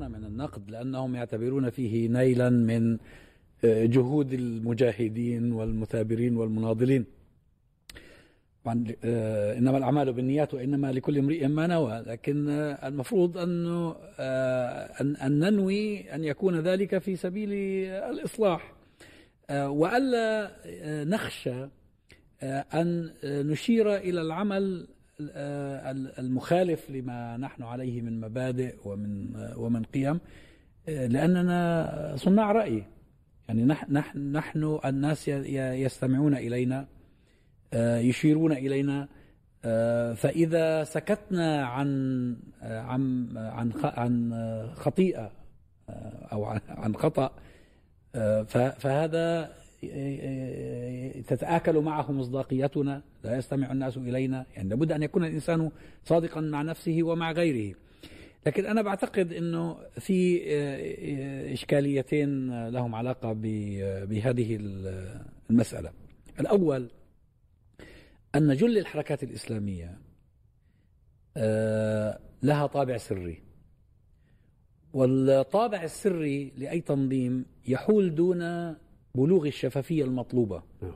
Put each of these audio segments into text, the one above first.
يخجلون من النقد لأنهم يعتبرون فيه نيلا من آه، جهود المجاهدين والمثابرين والمناضلين. آه، إنما الأعمال بالنيات وإنما لكل امرئ ما نوى. لكن آه، المفروض أنه أن ننوي أن يكون ذلك في سبيل الإصلاح. وألا نخشى أن نشير إلى العمل المخالف لما نحن عليه من مبادئ ومن ومن قيم لأننا صناع رأي. يعني نحن نحن الناس يستمعون إلينا يشيرون إلينا. فإذا سكتنا عن عن عن عن خطيئة أو عن خطأ فهذا تتآكل معه مصداقيتنا لا يستمع الناس إلينا يعني لابد أن يكون الإنسان صادقا مع نفسه ومع غيره. لكن أنا بعتقد أنه في إشكاليتين لهم علاقة بهذه المسألة. الأول أن جل الحركات الإسلامية لها طابع سري. والطابع السري لأي تنظيم يحول دون بلوغ الشفافية المطلوبة. نعم.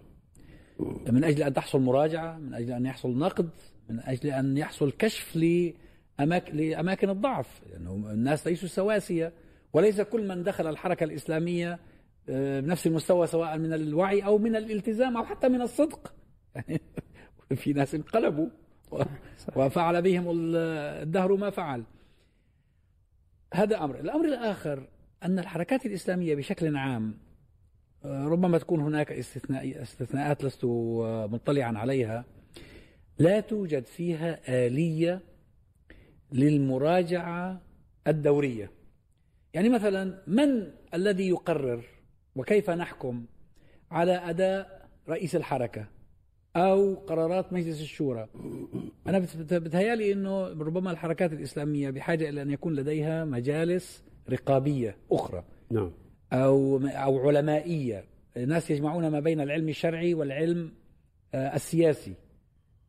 من أجل أن تحصل مراجعة من أجل أن يحصل نقد من أجل أن يحصل كشف لأماكن, لأماكن الضعف. لأنه يعني الناس ليسوا سواسية. وليس كل من دخل الحركة الإسلامية آه، بنفس المستوى سواء من الوعي أو من الالتزام أو حتى من الصدق. يعني في ناس انقلبوا وفعل بهم الدهر ما فعل. هذا أمر. الأمر الآخر أن الحركات الإسلامية بشكل عام ربما تكون هناك استثناء استثناءات لست مطلعا عليها. لا توجد فيها آلية للمراجعة الدورية. يعني مثلا من الذي يقرر وكيف نحكم على أداء رئيس الحركة أو قرارات مجلس الشورى؟ أنا بتهيألي أنه ربما الحركات الإسلامية بحاجة إلى أن يكون لديها مجالس رقابية أخرى. نعم. أو أو علمائية. ناس يجمعون ما بين العلم الشرعي والعلم آه، السياسي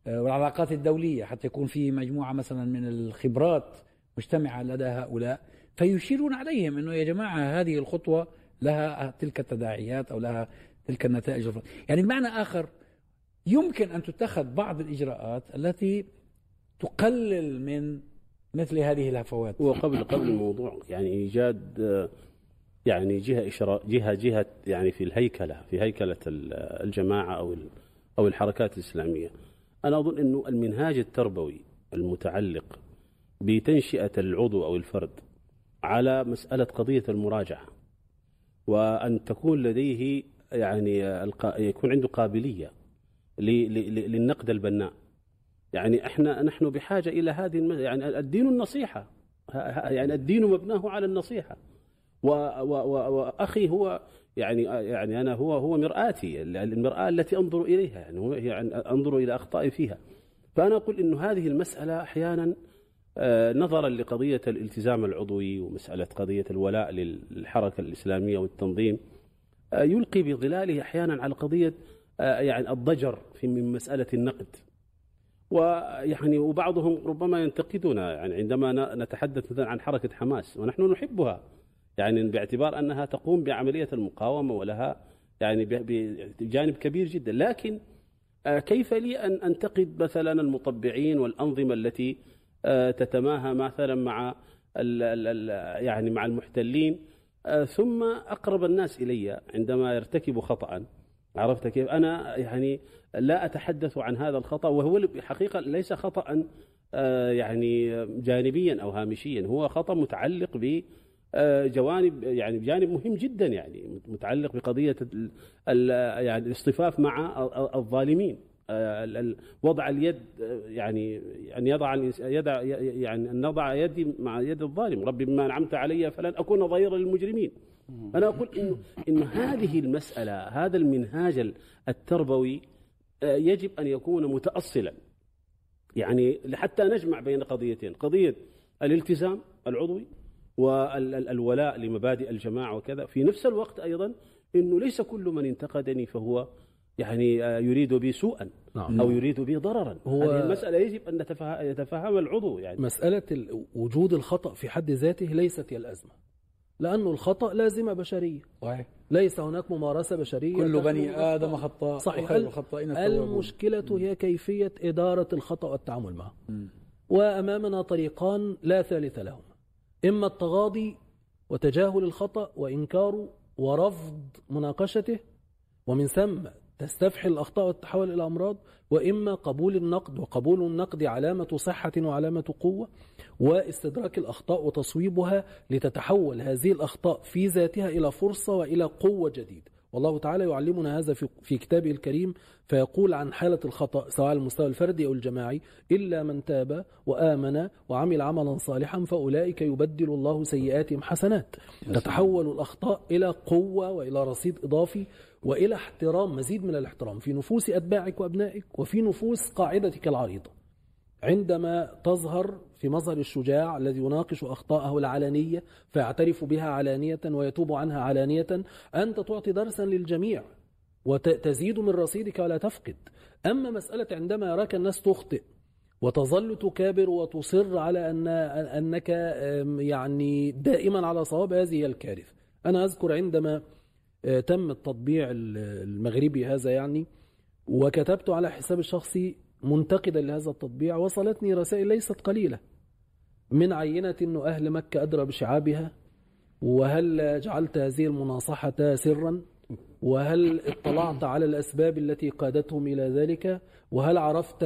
آه، والعلاقات الدولية حتى يكون في مجموعة مثلا من الخبرات مجتمعة لدى هؤلاء. فيشيرون عليهم أنه يا جماعة هذه الخطوة لها تلك التداعيات أو لها تلك النتائج. يعني بمعنى آخر يمكن أن تتخذ بعض الإجراءات التي تقلل من مثل هذه الهفوات. وقبل قبل الموضوع يعني إيجاد آه، يعني جهة إشراء جهة جهة يعني في الهيكلة في هيكلة الجماعة أو أو الحركات الإسلامية. أنا أظن أنه المنهاج التربوي المتعلق بتنشئة العضو أو الفرد على مسألة قضية المراجعة وأن تكون لديه يعني يكون عنده قابلية للنقد البناء. يعني إحنا نحن بحاجة إلى هذه يعني الدين النصيحة يعني الدين مبناه على النصيحة. واخي هو يعني يعني أنا هو هو مرآتي المرآة التي أنظر إليها يعني يعني أنظر إلى أخطائي فيها. فأنا أقول إنه هذه المسألة أحيانا آه، نظرا لقضية الالتزام العضوي ومسألة قضية الولاء للحركة الإسلامية والتنظيم آه، يلقي بظلاله أحيانا على قضية آه، يعني الضجر في من مسألة النقد. ويعني وبعضهم ربما ينتقدنا يعني عندما نتحدث مثلا عن حركة حماس ونحن نحبها. يعني باعتبار أنها تقوم بعملية المقاومة ولها يعني بجانب كبير جدا. لكن آه، كيف لي أن أنتقد مثلا المطبعين والأنظمة التي آه، تتماهى مثلا مع يعني مع المحتلين؟ آه، ثم أقرب الناس إلي عندما يرتكبوا خطأ. عرفت كيف؟ أنا يعني لا أتحدث عن هذا الخطأ وهو حقيقة ليس خطأ يعني جانبيا أو هامشيا. هو خطأ متعلق ب جوانب يعني جانب مهم جدا يعني متعلق بقضية يعني الاصطفاف مع الظالمين. آه، وضع اليد آه، يعني ان يضع يدع يعني أن نضع يدي مع يد الظالم. ربي بما انعمت علي فلن أكون ظهيرا للمجرمين. أنا أقول إنه انه هذه المسألة هذا المنهاج التربوي يجب أن يكون متاصلا. يعني حتى نجمع بين قضيتين قضية الالتزام العضوي والولاء لمبادئ الجماعة وكذا. في نفس الوقت أيضا أنه ليس كل من انتقدني فهو يعني يريد بي سوءا نعم. أو يريد بي ضررا. هو هذه المسألة يجب أن يتفهم العضو يعني. مسألة وجود الخطأ في حد ذاته ليست هي الأزمة لأنه الخطأ لازمة بشرية. صحيح. ليس هناك ممارسة بشرية. كل بني آدم خطاء صحيح. المشكلة هي كيفية إدارة الخطأ والتعامل معه. م. وأمامنا طريقان لا ثالث لهما إما التغاضي وتجاهل الخطأ وإنكاره ورفض مناقشته ومن ثم تستفحل الأخطاء وتتحول إلى أمراض وإما قبول النقد وقبول النقد علامة صحة وعلامة قوة واستدراك الأخطاء وتصويبها لتتحول هذه الأخطاء في ذاتها إلى فرصة وإلى قوة جديدة. والله تعالى يعلمنا هذا في كتابه الكريم فيقول عن حالة الخطأ سواء على المستوى الفردي أو الجماعي إلا من تاب وآمن وعمل عملا صالحا فأولئك يبدل الله سيئاتهم حسنات. تتحول الأخطاء إلى قوة وإلى رصيد إضافي وإلى احترام مزيد من الاحترام. في نفوس أتباعك وأبنائك وفي نفوس قاعدتك العريضة. عندما تظهر في مظهر الشجاع الذي يناقش أخطاءه العلانية فيعترف بها علانية ويتوب عنها علانية. أنت تعطي درسا للجميع وتزيد من رصيدك ولا تفقد. أما مسألة عندما يراك الناس تخطئ وتظل تكابر وتصر على أن أنك يعني دائما على صواب هذه الكارثة. أنا أذكر عندما آه، تم التطبيع المغربي هذا يعني وكتبت على حساب الشخصي منتقدا لهذا التطبيع وصلتني رسائل ليست قليلة. من عينة أنه أهل مكة أدرى بشعابها؟ وهل جعلت هذه المناصحة سرا؟ وهل اطلعت على الأسباب التي قادتهم إلى ذلك؟ وهل عرفت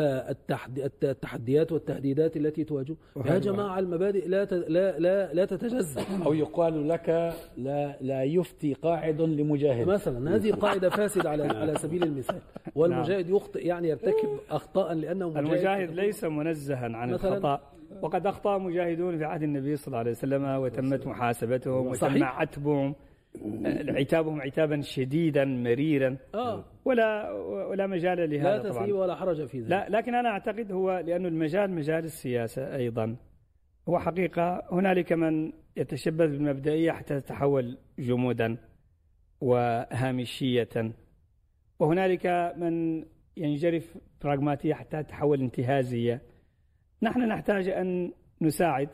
التحديات والتهديدات التي تواجه؟ يا جماعة المبادئ لا لا لا, لا تتجزأ. أو يقال لك لا لا يفتي قاعد لمجاهد. مثلا هذه قاعدة فاسدة على على سبيل المثال. والمجاهد يخطئ يعني يرتكب أخطاء لأنه مجاهد. المجاهد ليس منزها عن الخطأ. وقد أخطأ مجاهدون في عهد النبي صلى الله عليه وسلم وتمت محاسبتهم وتم عتبهم عتابهم عتابا شديدا مريرا. آه. ولا ولا مجال لهذا لا تثريب ولا حرج في ذلك. لا لكن أنا أعتقد هو لأنه المجال مجال السياسة أيضا. هو حقيقة هنالك من يتشبث بالمبدئية حتى تتحول جمودا وهامشية. وهنالك من ينجرف براغماتية حتى تتحول انتهازية. نحن نحتاج أن نساعد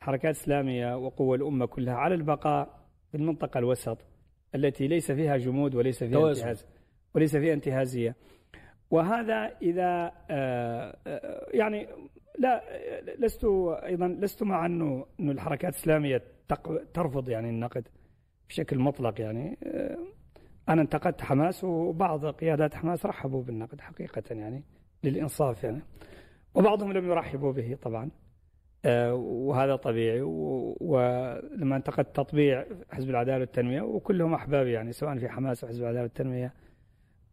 حركات إسلامية وقوى الأمة كلها على البقاء في المنطقة الوسط التي ليس فيها جمود وليس فيها انتهاز وليس فيها انتهازية. وهذا إذا آه، آه، يعني لا لست أيضا لست مع أنه أنه الحركات الإسلامية ترفض يعني النقد بشكل مطلق يعني. آه، أنا انتقدت حماس وبعض قيادات حماس رحبوا بالنقد حقيقة يعني للإنصاف يعني. وبعضهم لم يرحبوا به طبعا. آه، وهذا طبيعي. ولما انتقدت تطبيع حزب العدالة والتنمية وكلهم احبابي يعني سواء في حماس وحزب العدالة والتنمية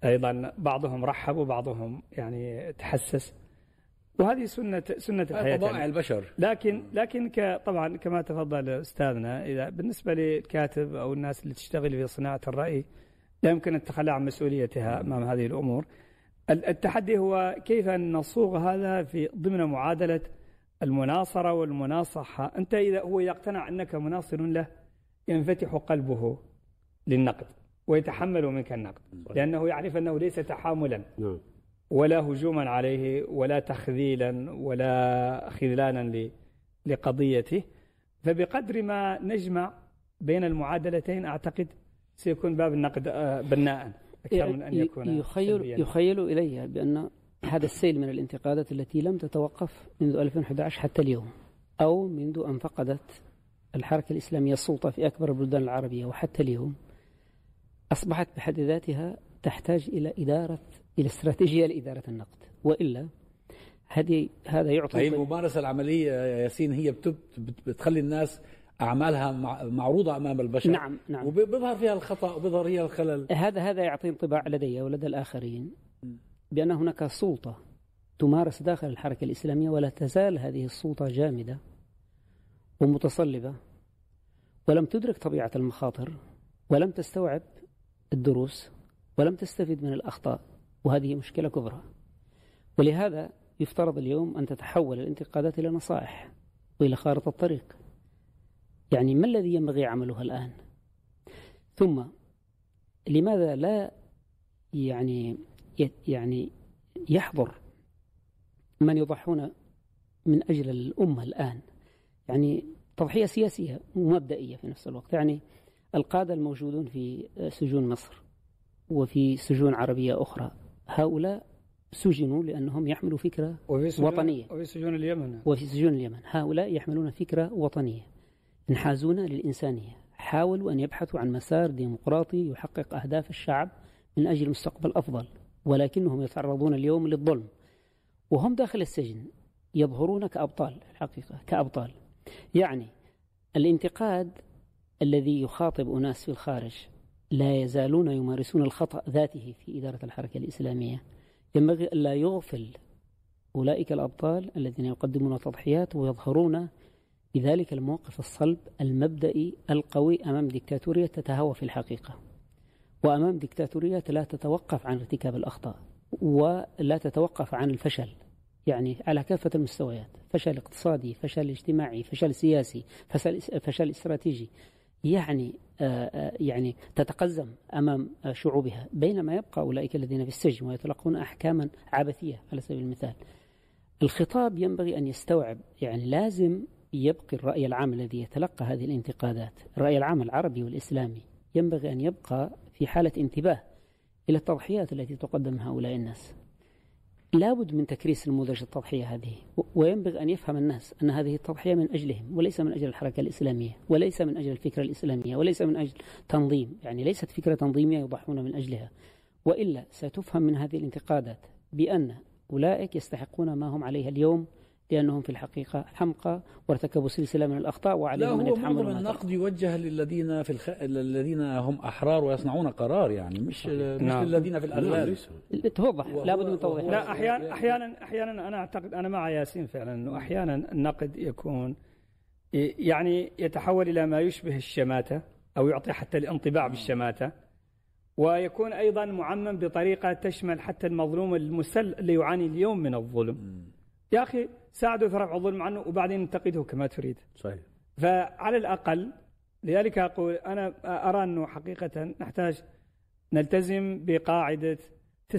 أيضا بعضهم رحب وبعضهم يعني تحسس. وهذه سنه سنة الحياة طبائع البشر. لكن لكن طبعا كما تفضل أستاذنا إذا بالنسبة للكاتب أو الناس اللي تشتغل في صناعة الرأي لا يمكن التخلى عن مسؤوليتها أمام هذه الأمور. التحدي هو كيف ان نصوغ هذا في ضمن معادلة المناصرة والمناصحة؟ أنت إذا هو يقتنع أنك مناصر له ينفتح قلبه للنقد ويتحمل منك النقد لأنه يعرف أنه ليس تحاملا. نعم. ولا هجوما عليه ولا تخذيلا ولا خذلانا لقضيته. فبقدر ما نجمع بين المعادلتين أعتقد سيكون باب النقد آه، بناء. أكثر من أن يكون يخيل, يخيل إلي بأن هذا السيل من الانتقادات التي لم تتوقف منذ 2011 حتى اليوم أو منذ أن فقدت الحركة الإسلامية السلطة في أكبر البلدان العربية وحتى اليوم أصبحت بحد ذاتها تحتاج إلى إدارة إلى استراتيجية لإدارة النقد. وإلا هذه هذا يعطي هي الممارسة العملية يا ياسين هي بتخلي الناس أعمالها معروضة أمام البشر نعم نعم. وبيظهر فيها الخطأ وبيظهر فيها الخلل. هذا هذا يعطي انطباع لدي ولدى الآخرين بأن هناك سلطة تمارس داخل الحركة الإسلامية ولا تزال هذه السلطة جامدة ومتصلبة ولم تدرك طبيعة المخاطر ولم تستوعب الدروس ولم تستفيد من الأخطاء وهذه مشكلة كبرى. ولهذا يفترض اليوم أن تتحول الانتقادات إلى نصائح وإلى خارطة الطريق. يعني ما الذي ينبغي عمله الآن؟ ثم لماذا لا يعني يعني يحضر من يضحون من أجل الأمة الآن؟ يعني تضحية سياسية ومبدئية في نفس الوقت. يعني القادة الموجودون في سجون مصر وفي سجون عربية أخرى هؤلاء سجنوا لأنهم يحملوا فكرة وفي سجون وطنية. وفي سجون اليمن. وفي سجون اليمن. هؤلاء يحملون فكرة وطنية. ينحازون للإنسانية. حاولوا أن يبحثوا عن مسار ديمقراطي يحقق أهداف الشعب من أجل مستقبل أفضل ولكنهم يتعرضون اليوم للظلم. وهم داخل السجن يظهرون كأبطال الحقيقة كأبطال. يعني الانتقاد الذي يخاطب أناس في الخارج لا يزالون يمارسون الخطأ ذاته في إدارة الحركة الإسلامية. ينبغي ألا يغفل أولئك الأبطال الذين يقدمون تضحيات ويظهرون بذلك الموقف الصلب المبدئي القوي أمام ديكتاتورية تتهوى في الحقيقة وأمام ديكتاتورية لا تتوقف عن ارتكاب الأخطاء ولا تتوقف عن الفشل يعني على كافة المستويات فشل اقتصادي فشل اجتماعي فشل سياسي فشل, فشل استراتيجي يعني يعني تتقزم أمام شعوبها بينما يبقى أولئك الذين في السجن ويتلقون أحكاما عبثية على سبيل المثال. الخطاب ينبغي أن يستوعب يعني لازم يبقي الرأي العام الذي يتلقى هذه الانتقادات، الراي العام العربي والإسلامي ينبغي أن يبقى في حالة انتباه إلى التضحيات التي تقدم هؤلاء الناس. لابد من تكريس نموذج التضحية هذه وينبغي أن يفهم الناس أن هذه التضحية من أجلهم وليس من أجل الحركة الإسلامية وليس من أجل الفكرة الإسلامية وليس من أجل تنظيم يعني ليست فكرة تنظيمية يضحون من أجلها وإلا ستفهم من هذه الانتقادات بأن أولئك يستحقون ما هم عليه اليوم لأنهم في الحقيقة حمقى وارتكبوا سلسلة من الأخطاء وعليهم أن يتحملوا معظم النقد يوجه للذين في الخ... الذين هم أحرار ويصنعون قرار يعني مش مش نعم. للذين في الأغلال. توضح لابد من توضيح. لا أحيانا أحيانا أحيانا أنا أعتقد أنا مع ياسين فعلا إنه أحيانا النقد يكون يعني يتحول إلى ما يشبه الشماتة أو يعطي حتى الانطباع بالشماتة ويكون أيضا معمم بطريقة تشمل حتى المظلوم المسل اللي يعاني اليوم من الظلم. يا أخي ساعده في رفع الظلم عنه وبعدين انتقده كما تريد. صحيح. فعلى الأقل لذلك أقول أنا أرى أنه حقيقة نحتاج نلتزم بقاعدة 90%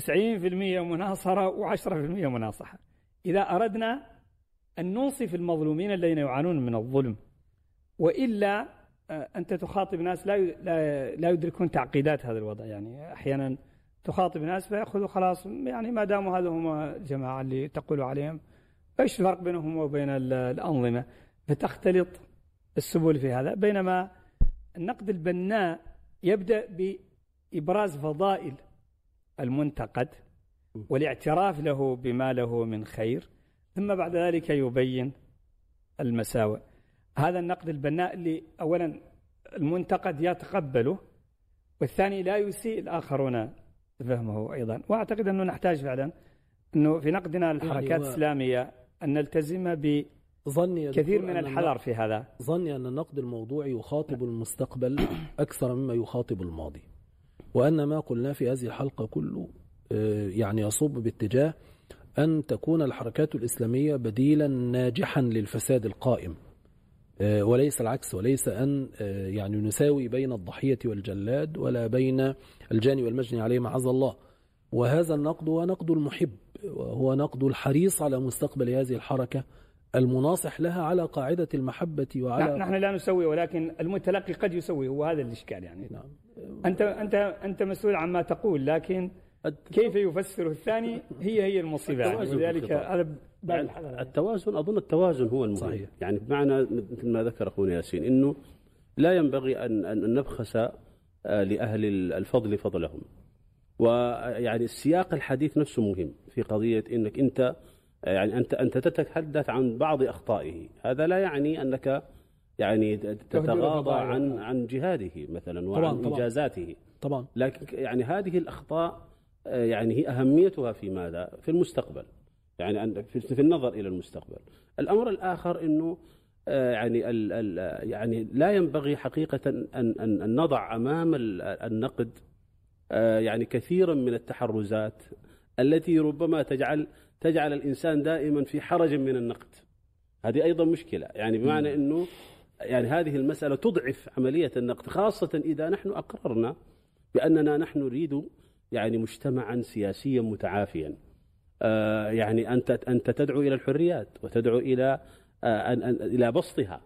مناصرة و10% مناصحة. إذا أردنا أن ننصف المظلومين الذين يعانون من الظلم وإلا آه، أنت تخاطب ناس لا لا لا يدركون تعقيدات هذا الوضع. يعني أحيانا تخاطب ناس فيأخذوا خلاص يعني ما داموا هذا هم الجماعه اللي تقول عليهم إيش الفرق بينهم وبين ال- الأنظمة؟ فتختلط السبل في هذا. بينما النقد البناء يبدأ بإبراز فضائل المنتقد والاعتراف له بما له من خير ثم بعد ذلك يبين المساوئ. هذا النقد البناء اللي اولا المنتقد يتقبله والثاني لا يسيء الآخرون فهمه أيضا. وأعتقد أنه نحتاج فعلا أنه في نقدنا للحركات هو- الإسلامية أن نلتزم ظني بكثير دكتور من أن الحذر في هذا. ظني أن النقد الموضوعي يخاطب المستقبل أكثر مما يخاطب الماضي. وأن ما قلنا في هذه الحلقة كله آه، يعني يصب باتجاه أن تكون الحركات الإسلامية بديلا ناجحا للفساد القائم. آه، وليس العكس وليس أن آه، يعني نساوي بين الضحية والجلاد ولا بين الجاني والمجني عليه معاذ الله. وهذا النقد هو نقد المحب. وهو نقد الحريص على مستقبل هذه الحركة المناصح لها على قاعدة المحبة وعلى نحن لا نسوي ولكن المتلقي قد يسوي هو هذا الإشكال يعني نعم. انت انت أنت مسؤول عما تقول لكن كيف يفسره الثاني هي هي المصيبة يعني ولذلك. هذا يعني. التوازن أظن التوازن هو المهم صحيح. يعني بمعنى مثل ما ذكر أخونا ياسين إنه لا ينبغي ان ان نبخس آه، لأهل الفضل فضلهم ويعني السياق الحديث نفسه مهم في قضية إنك أنت يعني أنت أنت تتحدث عن بعض أخطائه هذا لا يعني أنك يعني تتغاضى. عن عن جهاده مثلا وعن طبعاً. انجازاته طبعا لكن يعني هذه الأخطاء آه، يعني هي أهميتها في ماذا؟ في المستقبل. يعني أن- في النظر إلى المستقبل. الأمر الآخر إنه آه، يعني ال ال يعني لا ينبغي حقيقة أن أن أن نضع أمام ال- النقد يعني كثيرا من التحرزات التي ربما تجعل تجعل الإنسان دائما في حرج من النقد. هذه أيضا مشكلة، يعني بمعنى إنه يعني هذه المسألة تضعف عملية النقد خاصة إذا نحن أقررنا بأننا نحن نريد يعني مجتمعا سياسيا متعافيا. آه، يعني أنت أنت تدعو إلى الحريات وتدعو إلى آه، إلى بسطها.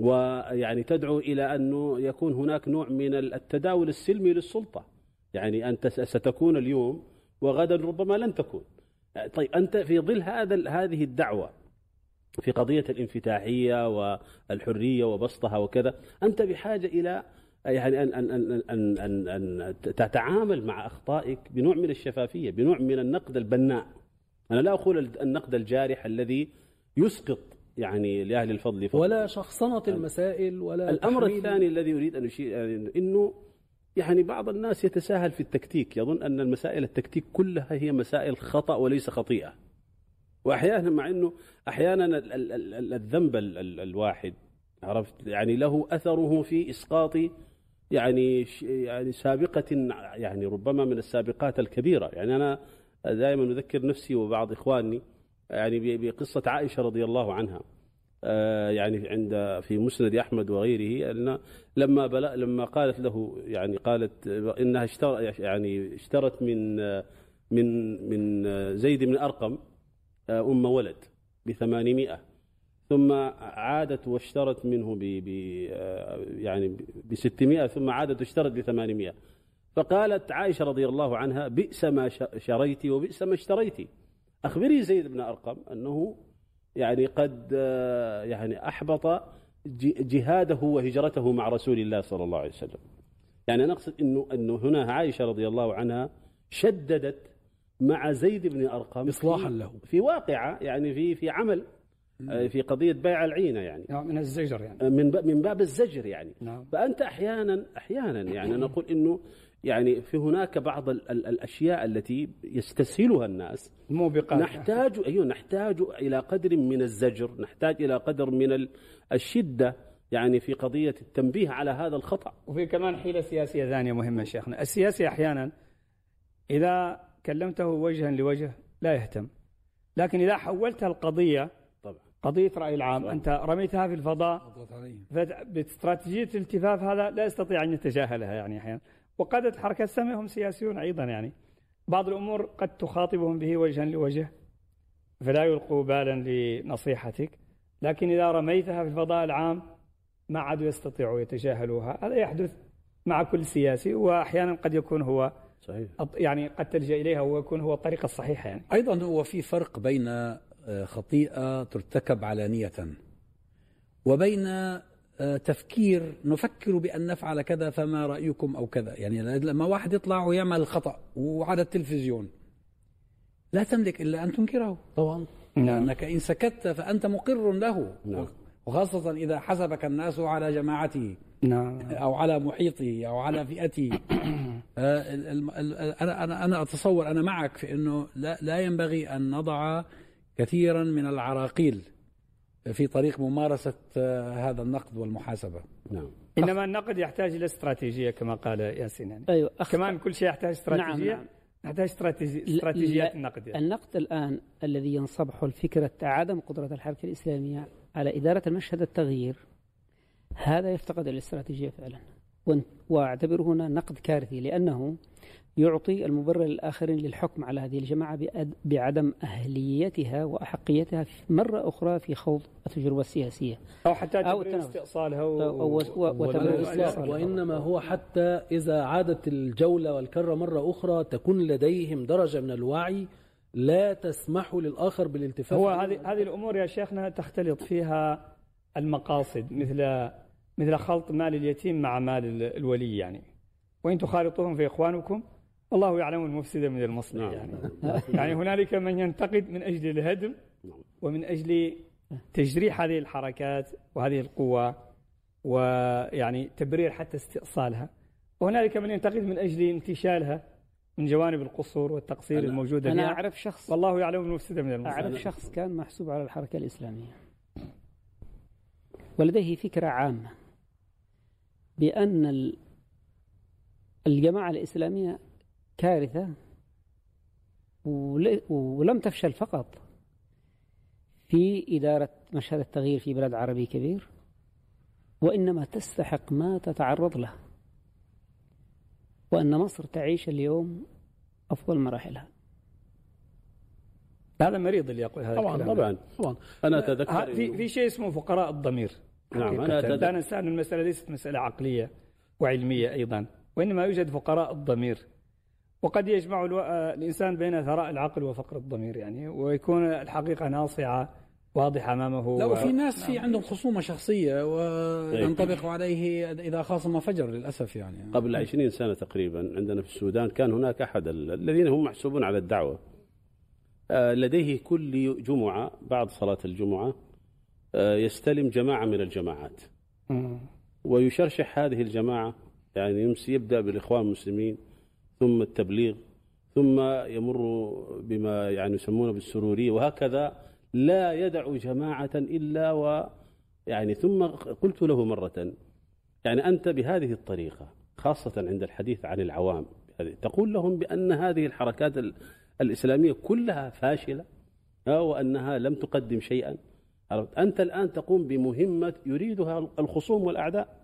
ويعني تدعو إلى أنه يكون هناك نوع من التداول السلمي للسلطة. يعني أنت ستكون اليوم وغدا ربما لن تكون طيب أنت في ظل هذا هذه الدعوة في قضية الانفتاحية والحرية وبسطها وكذا أنت بحاجة إلى يعني أن أن أن أن أن, أن تتعامل مع أخطائك بنوع من الشفافية بنوع من النقد البناء أنا لا أقول النقد الجارح الذي يسقط يعني لأهل الفضل فضل. ولا شخصنة المسائل ولا الأمر الثاني الذي أريد أن أشير إنه يعني بعض الناس يتساهل في التكتيك. يظن أن المسائل التكتيك كلها هي مسائل خطأ وليس خطيئة. وأحيانا مع أنه أحيانا الذنب الواحد عرفت؟ يعني له أثره في إسقاط يعني يعني سابقة يعني ربما من السابقات الكبيرة. يعني أنا دائما أذكر نفسي وبعض إخواني يعني بقصة عائشة رضي الله عنها. يعني عند في مسند أحمد وغيره أن لما بلا لما قالت له يعني قالت إنها اشترى يعني اشترت من من من زيد بن أرقم آه، أم ولد ب 800 ثم عادت واشترت منه ب آه، يعني ب 600 ثم عادت واشترت ب 800 فقالت عائشة رضي الله عنها بئس ما شريت وبئس ما اشتريت. أخبري زيد بن أرقم أنه يعني قد آه، يعني أحبط جهاده وهجرته مع رسول الله صلى الله عليه وسلم. يعني نقصد أنه, أنه هنا عائشة رضي الله عنها شددت مع زيد بن أرقم إصلاحا له. في واقعة يعني في في عمل آه، في قضية بيع العينة يعني. نعم، من الزجر يعني. آه، من من باب الزجر يعني. نعم. فأنت أحيانا أحيانا يعني نقول أنه يعني في هناك بعض الأشياء التي يستسهلها الناس موبقات نحتاج أيوه نحتاج إلى قدر من الزجر، نحتاج إلى قدر من الشدة يعني في قضية التنبيه على هذا الخطأ. وفي كمان حيلة سياسية ثانية مهمة شيخنا، السياسي أحيانا إذا كلمته وجها لوجه لا يهتم. لكن إذا حولتها القضية طبعا قضية رأي العام طبعا. أنت رميتها في الفضاء باستراتيجية الالتفاف هذا لا يستطيع أن يتجاهلها يعني أحيانا وقادة حركة السمع هم سياسيون أيضا يعني بعض الأمور قد تخاطبهم به وجها لوجه فلا يلقوا بالا لنصيحتك لكن إذا رميتها في الفضاء العام ما عادوا يستطيعوا يتجاهلوها هذا يحدث مع كل سياسي وأحيانا قد يكون هو صحيح. يعني قد تلجأ إليها ويكون هو الطريقة الصحيحة يعني. أيضا هو في فرق بين آه، خطيئة ترتكب علانية وبين تفكير نفكر بأن نفعل كذا فما رأيكم أو كذا. يعني لما واحد يطلع ويعمل خطأ وعلى التلفزيون لا تملك إلا أن تنكره. طبعا. لأنك إن سكت فأنت مقر له. نعم. وخاصة إذا حسبك الناس على جماعته نعم. أو على محيطه أو على فئته. آه، أنا أنا أنا أتصور أنا معك في أنه لا لا ينبغي أن نضع كثيرا من العراقيل. في طريق ممارسة آه، هذا النقد والمحاسبة نعم إنما النقد يحتاج إلى استراتيجية كما قال ياسين يعني. أيوة كمان كل شيء يحتاج استراتيجية نعم نعم. يحتاج استراتيجي استراتيجيات النقد يعني. النقد الآن الذي ينصبح الفكرة عدم قدرة الحركة الإسلامية على إدارة المشهد التغيير هذا يفتقد الاستراتيجية فعلا واعتبره هنا نقد كارثي لأنه يعطي المبرر للآخرين للحكم على هذه الجماعة بعدم أهليتها وأحقيتها مرة أخرى في خوض التجربة السياسية. أو حتى أو استئصالها أو, أو, أو وإنما هو حتى إذا عادت الجولة والكرة مرة أخرى تكون لديهم درجة من الوعي لا تسمح للآخر بالالتفات هو هذه هذه الأمور يا شيخنا تختلط فيها المقاصد مثل مثل خلط مال اليتيم مع مال الولي يعني. وإن تخالطوهم في إخوانكم الله يعلم المفسد من المصلح نعم. يعني. يعني هنالك من ينتقد من أجل الهدم ومن أجل تجريح هذه الحركات وهذه القوى ويعني تبرير حتى استئصالها. وهنالك من ينتقد من أجل انتشالها من جوانب القصور والتقصير أنا الموجودة أنا أعرف شخص والله يعلم المفسد من المصلح أعرف شخص كان محسوب على الحركة الإسلامية. ولديه فكرة عامة بأن الجماعة الإسلامية كارثة ولم تفشل فقط. في إدارة مشهد التغيير في بلد عربي كبير وإنما تستحق ما تتعرض له وأن مصر تعيش اليوم أفضل مراحلها. هذا مريض اللي يقول هذا طبعا الكلام. طبعا طبعا. أنا أتذكر في في شيء اسمه فقراء الضمير. نعم، أتذكر- لا ننسى أن المسألة ليست مسألة عقلية وعلمية أيضا وإنما يوجد فقراء الضمير. وقد يجمع. آه، الإنسان بين ثراء العقل وفقر الضمير يعني ويكون الحقيقة ناصعة واضحة أمامه لا و- وفي ناس في عندهم خصومة شخصية وينطبق عليه إذا خاصم فجر للأسف يعني قبل 20 سنة تقريبا عندنا في السودان كان هناك أحد ال- الذين هم محسوبون على الدعوة آه، لديه كل جمعة بعد صلاة الجمعة آه، يستلم جماعة من الجماعات. ويشرشح هذه الجماعة يعني يمسي يبدأ بالإخوان المسلمين ثم التبليغ ثم يمر بما يعني يسمونه بالسرورية وهكذا لا يدع جماعة إلا و يعني ثم قلت له مرة يعني أنت بهذه الطريقة خاصة عند الحديث عن العوام تقول لهم بأن هذه الحركات ال- الإسلامية كلها فاشلة وأنها لم تقدم شيئا؟ أنت الآن تقوم بمهمة يريدها الخصوم والأعداء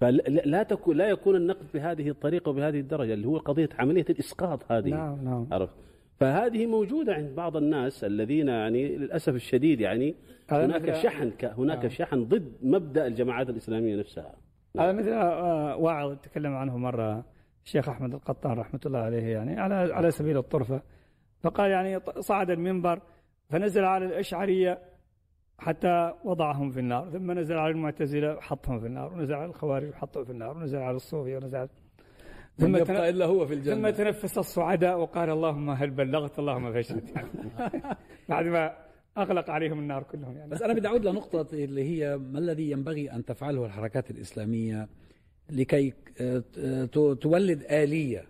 فلا لا تكون لا يكون النقد بهذه الطريقة وبهذه الدرجة اللي هو قضية عملية الإسقاط هذه. نعم نعم. عرفت؟ فهذه موجودة عند بعض الناس الذين يعني للأسف الشديد يعني هناك شحن هناك شحن ضد مبدأ الجماعات الإسلامية نفسها. هذا مثل آه، واعظ تكلم عنه مرة الشيخ أحمد القطان رحمة الله عليه يعني على على سبيل الطرفة. فقال يعني صعد المنبر فنزل على الأشعرية حتى وضعهم في النار ثم نزل على المعتزلة حطهم في النار ونزل على الخوارج وحطهم في النار ونزل على الصوفية ونزل على ثم ثم يبقى إلا هو في ثم الجنة تنفس الصعداء وقال اللهم هل بلغت اللهم فاشهد. بعد ما أغلق عليهم النار كلهم يعني. بس أنا بدي أعود لنقطة اللي هي ما الذي ينبغي أن تفعله الحركات الإسلامية لكي آه، ت- تولد آلية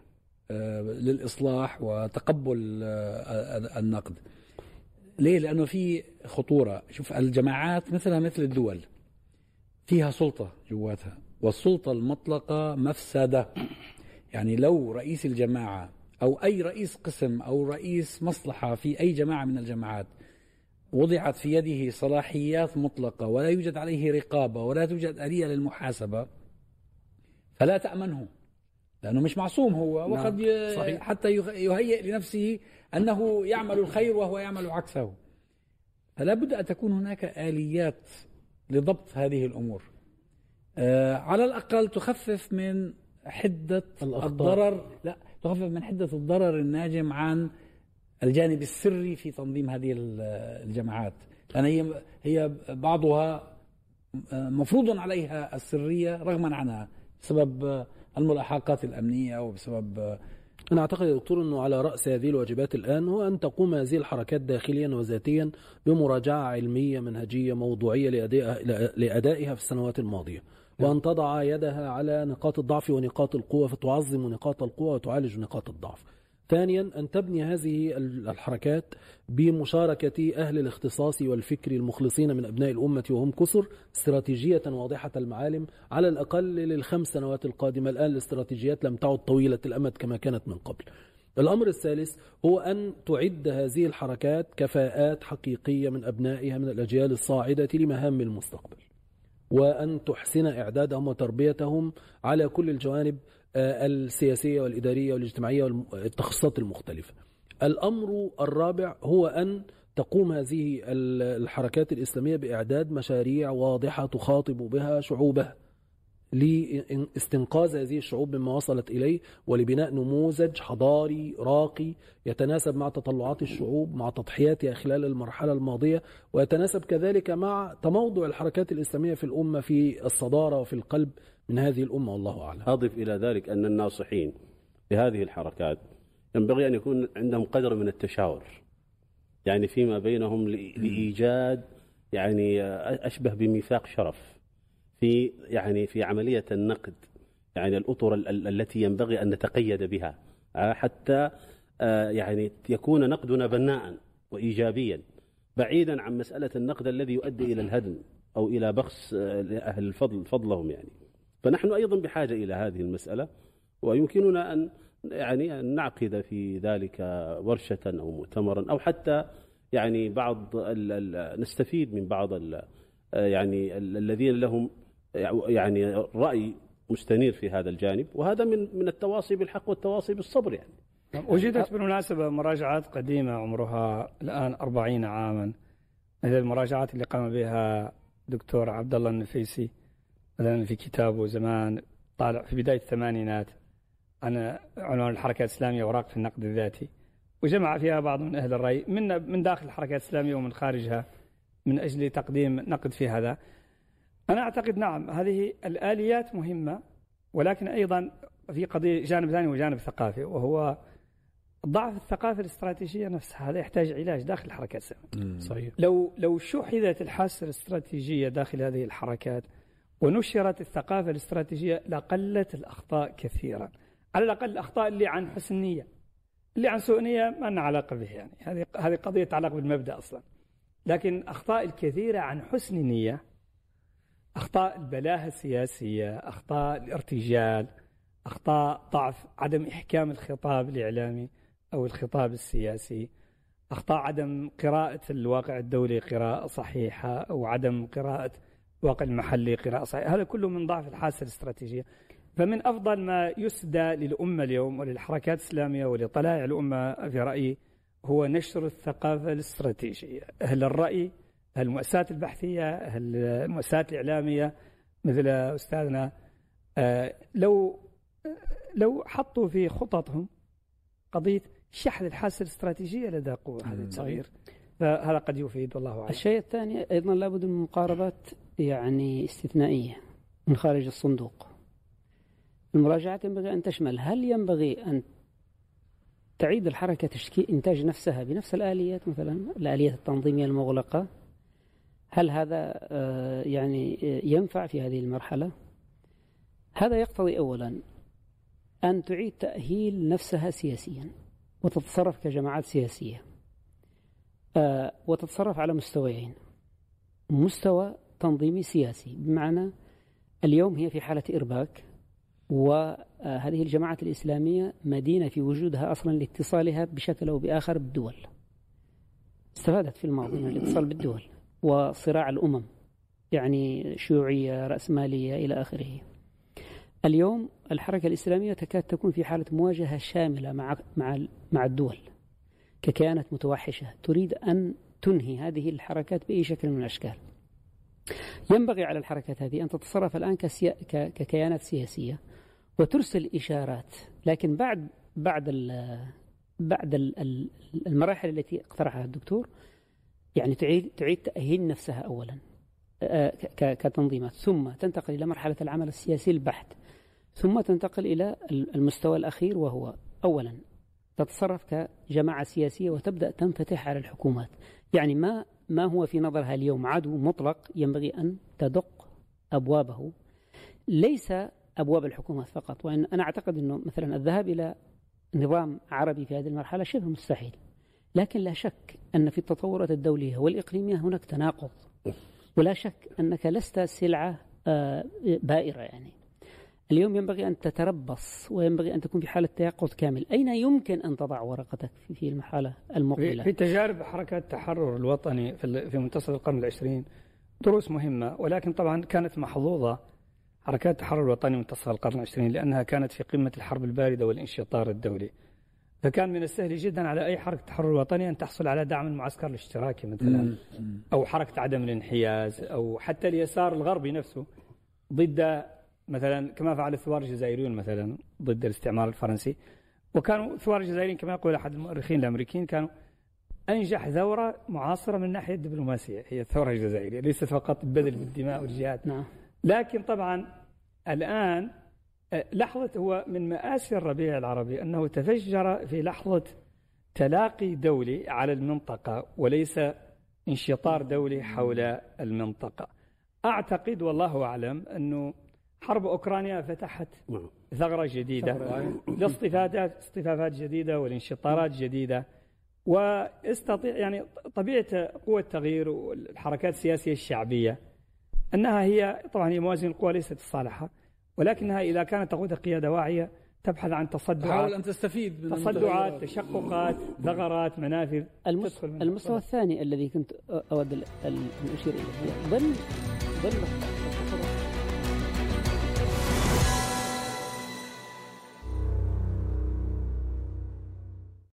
آه، للإصلاح وتقبل آه، النقد؟ ليه؟ لأنه في خطورة شوف الجماعات مثلها مثل الدول فيها سلطة جواتها والسلطة المطلقة مفسدة يعني لو رئيس الجماعة أو أي رئيس قسم أو رئيس مصلحة في أي جماعة من الجماعات وضعت في يده صلاحيات مطلقة ولا يوجد عليه رقابة ولا توجد آلية للمحاسبة فلا تأمنه لأنه مش معصوم هو وقد ي- صحيح. حتى يهيئ لنفسه أنه يعمل الخير وهو يعمل عكسه. فلا بد أن تكون هناك آليات لضبط هذه الأمور. آه على الأقل تخفف من حدة الأخطاء. الضرر. لا تخفف من حدة الضرر الناجم عن الجانب السري في تنظيم هذه ال- الجماعات. لأن هي هي بعضها مفروض عليها السرية رغما عنها بسبب الملاحقات الأمنية وبسبب أنا أعتقد يا دكتور أنه على رأس هذه الواجبات الآن هو أن تقوم هذه الحركات داخليا وذاتيا بمراجعة علمية منهجية موضوعية لأدائها, في السنوات الماضية. وأن تضع يدها على نقاط الضعف ونقاط القوة فتعظم نقاط القوة وتعالج نقاط الضعف. ثانيا أن تبني هذه الحركات بمشاركة أهل الاختصاص والفكر المخلصين من أبناء الأمة وهم كثر استراتيجية واضحة المعالم على الأقل للخمس سنوات القادمة. الآن الاستراتيجيات لم تعد طويلة الأمد كما كانت من قبل. الأمر الثالث هو أن تعد هذه الحركات كفاءات حقيقية من أبنائها من الأجيال الصاعدة لمهام المستقبل وأن تحسن إعدادهم وتربيتهم على كل الجوانب السياسية والإدارية والاجتماعية والتخصصات المختلفة. الأمر الرابع هو أن تقوم هذه ال- الحركات الإسلامية بإعداد مشاريع واضحة تخاطب بها شعوبها. لاستنقاذ هذه الشعوب مما وصلت إليه ولبناء نموذج حضاري راقي يتناسب مع تطلعات الشعوب مع تضحياتها خلال المرحلة الماضية ويتناسب كذلك مع تموضع الحركات الإسلامية في الأمة في الصدارة وفي القلب من هذه الأمة والله أعلم. أضف إلى ذلك أن الناصحين لهذه الحركات ينبغي أن يكون عندهم قدر من التشاور يعني فيما بينهم لإ- لإيجاد يعني أشبه بميثاق شرف. في يعني في عملية النقد يعني الأطر ال- ال- التي ينبغي أن نتقيد بها آه، حتى آه، يعني يكون نقدنا بناء وإيجابيا بعيدا عن مسألة النقد الذي يؤدي إلى الهدم أو إلى بخس آه، لأهل الفضل فضلهم يعني. فنحن أيضا بحاجة إلى هذه المسألة ويمكننا أن يعني أن نعقد في ذلك ورشة أو مؤتمرا أو حتى يعني بعض ال ال نستفيد من بعض ال يعني ال الذين لهم يعني رأي مستنير في هذا الجانب وهذا من من التواصي بالحق والتواصي بالصبر يعني. وجدت بالمناسبة مراجعات قديمة عمرها الآن أربعين عاما. مثل المراجعات اللي قام بها دكتور عبد الله النفيسي مثلا في كتابه زمان طالع في بداية الثمانينات. عن عنوان الحركة الإسلامية وراق في النقد الذاتي. وجمع فيها بعض من أهل الرأي من من داخل الحركة الإسلامية ومن خارجها من أجل تقديم نقد في هذا. أنا أعتقد نعم هذه الآليات مهمة ولكن أيضا في قضية جانب ثاني وجانب ثقافي وهو ضعف الثقافة الاستراتيجية نفسها هذا يحتاج علاج داخل الحركات الإسلامية صحيح. لو لو شحذت الحاسة الاستراتيجية داخل هذه الحركات ونشرت الثقافة الاستراتيجية لقلت الأخطاء كثيرا. على الأقل الأخطاء اللي عن حسن نية. اللي عن سوء نية ما لنا علاقة به يعني. هذه هذه قضية تتعلق بالمبدأ أصلا. لكن الأخطاء الكثيرة عن حسن نية أخطاء البلاهة السياسية أخطاء الارتجال أخطاء ضعف عدم إحكام الخطاب الإعلامي أو الخطاب السياسي أخطاء عدم قراءة الواقع الدولي قراءة صحيحة أو عدم قراءة الواقع المحلي قراءة صحيحة. هذا كله من ضعف الحاسة الاستراتيجية. فمن أفضل ما يسدى للأمة اليوم وللحركات الإسلامية ولطلائع الأمة في رأيي هو نشر الثقافة الاستراتيجية. أهل الرأي المؤسسات البحثية المؤسسات الإعلامية مثل أستاذنا آه، لو لو حطوا في خططهم قضية شحذ الحاسة الاستراتيجية لدى قوة هذا التغيير فهذا قد يفيد والله أعلم. الشيء الثاني أيضا لابد من مقاربات يعني استثنائية من خارج الصندوق. المراجعات ينبغي أن تشمل هل ينبغي أن تعيد الحركة تشكيل إنتاج نفسها بنفس الآليات مثلا الآليات التنظيمية المغلقة؟ هل هذا آه، يعني ينفع في هذه المرحلة؟ هذا يقتضي أولا أن تعيد تأهيل نفسها سياسيا وتتصرف كجماعات سياسية آه، وتتصرف على مستويين. مستوى تنظيمي سياسي بمعنى اليوم هي في حالة إرباك وهذه الجماعات الإسلامية مدينة في وجودها أصلا لاتصالها بشكل أو بآخر بالدول. استفادت في الماضي من الاتصال بالدول. وصراع الأمم يعني شيوعية رأسمالية إلى آخره. اليوم الحركة الإسلامية تكاد تكون في حالة مواجهة شاملة مع مع مع الدول ككيانات متوحشة تريد أن تنهي هذه الحركات بأي شكل من الأشكال. ينبغي على الحركات هذه أن تتصرف الآن كسيا... ككيانات سياسية وترسل إشارات لكن بعد بعد ال... بعد ال... المراحل التي اقترحها الدكتور يعني تعيد تعيد تأهيل نفسها أولا. كتنظيمات. ثم تنتقل إلى مرحلة العمل السياسي البحت. ثم تنتقل إلى المستوى الأخير وهو أولا تتصرف كجماعة سياسية وتبدأ تنفتح على الحكومات. يعني ما ما هو في نظرها اليوم عدو مطلق ينبغي أن تدق أبوابه. ليس أبواب الحكومات فقط وإن أنا أعتقد أنه مثلا الذهاب إلى نظام عربي في هذه المرحلة شبه مستحيل. لكن لا شك أن في التطورات الدولية والإقليمية هناك تناقض. ولا شك أنك لست سلعة آه، بائرة يعني. اليوم ينبغي أن تتربص وينبغي أن تكون في حالة تيقظ كامل. أين يمكن أن تضع ورقتك في المرحلة المقبلة؟ في تجارب حركة التحرر الوطني في منتصف القرن العشرين دروس مهمة ولكن طبعا كانت محظوظة حركات التحرر الوطني منتصف القرن العشرين لأنها كانت في قمة الحرب الباردة والانشطار الدولي. فكان من السهل جدا على أي حركة تحرر وطني أن تحصل على دعم المعسكر الاشتراكي مثلا. أو حركة عدم الانحياز أو حتى اليسار الغربي نفسه ضد مثلا كما فعل الثوار الجزائريون مثلا ضد الاستعمار الفرنسي. وكانوا الثوار الجزائريين كما يقول أحد المؤرخين الأمريكيين كانوا أنجح ثورة معاصرة من الناحية الدبلوماسية هي الثورة الجزائرية ليست فقط بذل بالدماء والجهاد. نعم. لكن طبعا الآن لحظة هو من مآسي الربيع العربي أنه تفجر في لحظة تلاقي دولي على المنطقة وليس انشطار دولي حول المنطقة. أعتقد والله أعلم أنه حرب أوكرانيا فتحت نعم. ثغرة جديدة لاصطفافات اصطفافات جديدة والانشطارات جديدة. واستطيع يعني طبيعة قوة التغيير والحركات السياسية الشعبية أنها هي طبعا هي موازين القوى ليست الصالحة ولكنها إذا كانت تقود قيادة واعية تبحث عن تصدعات تحاول أن تستفيد من تصدعات تشققات ثغرات منافذ المستوى الثاني الذي كنت أود أن أشير إليه ظل ظل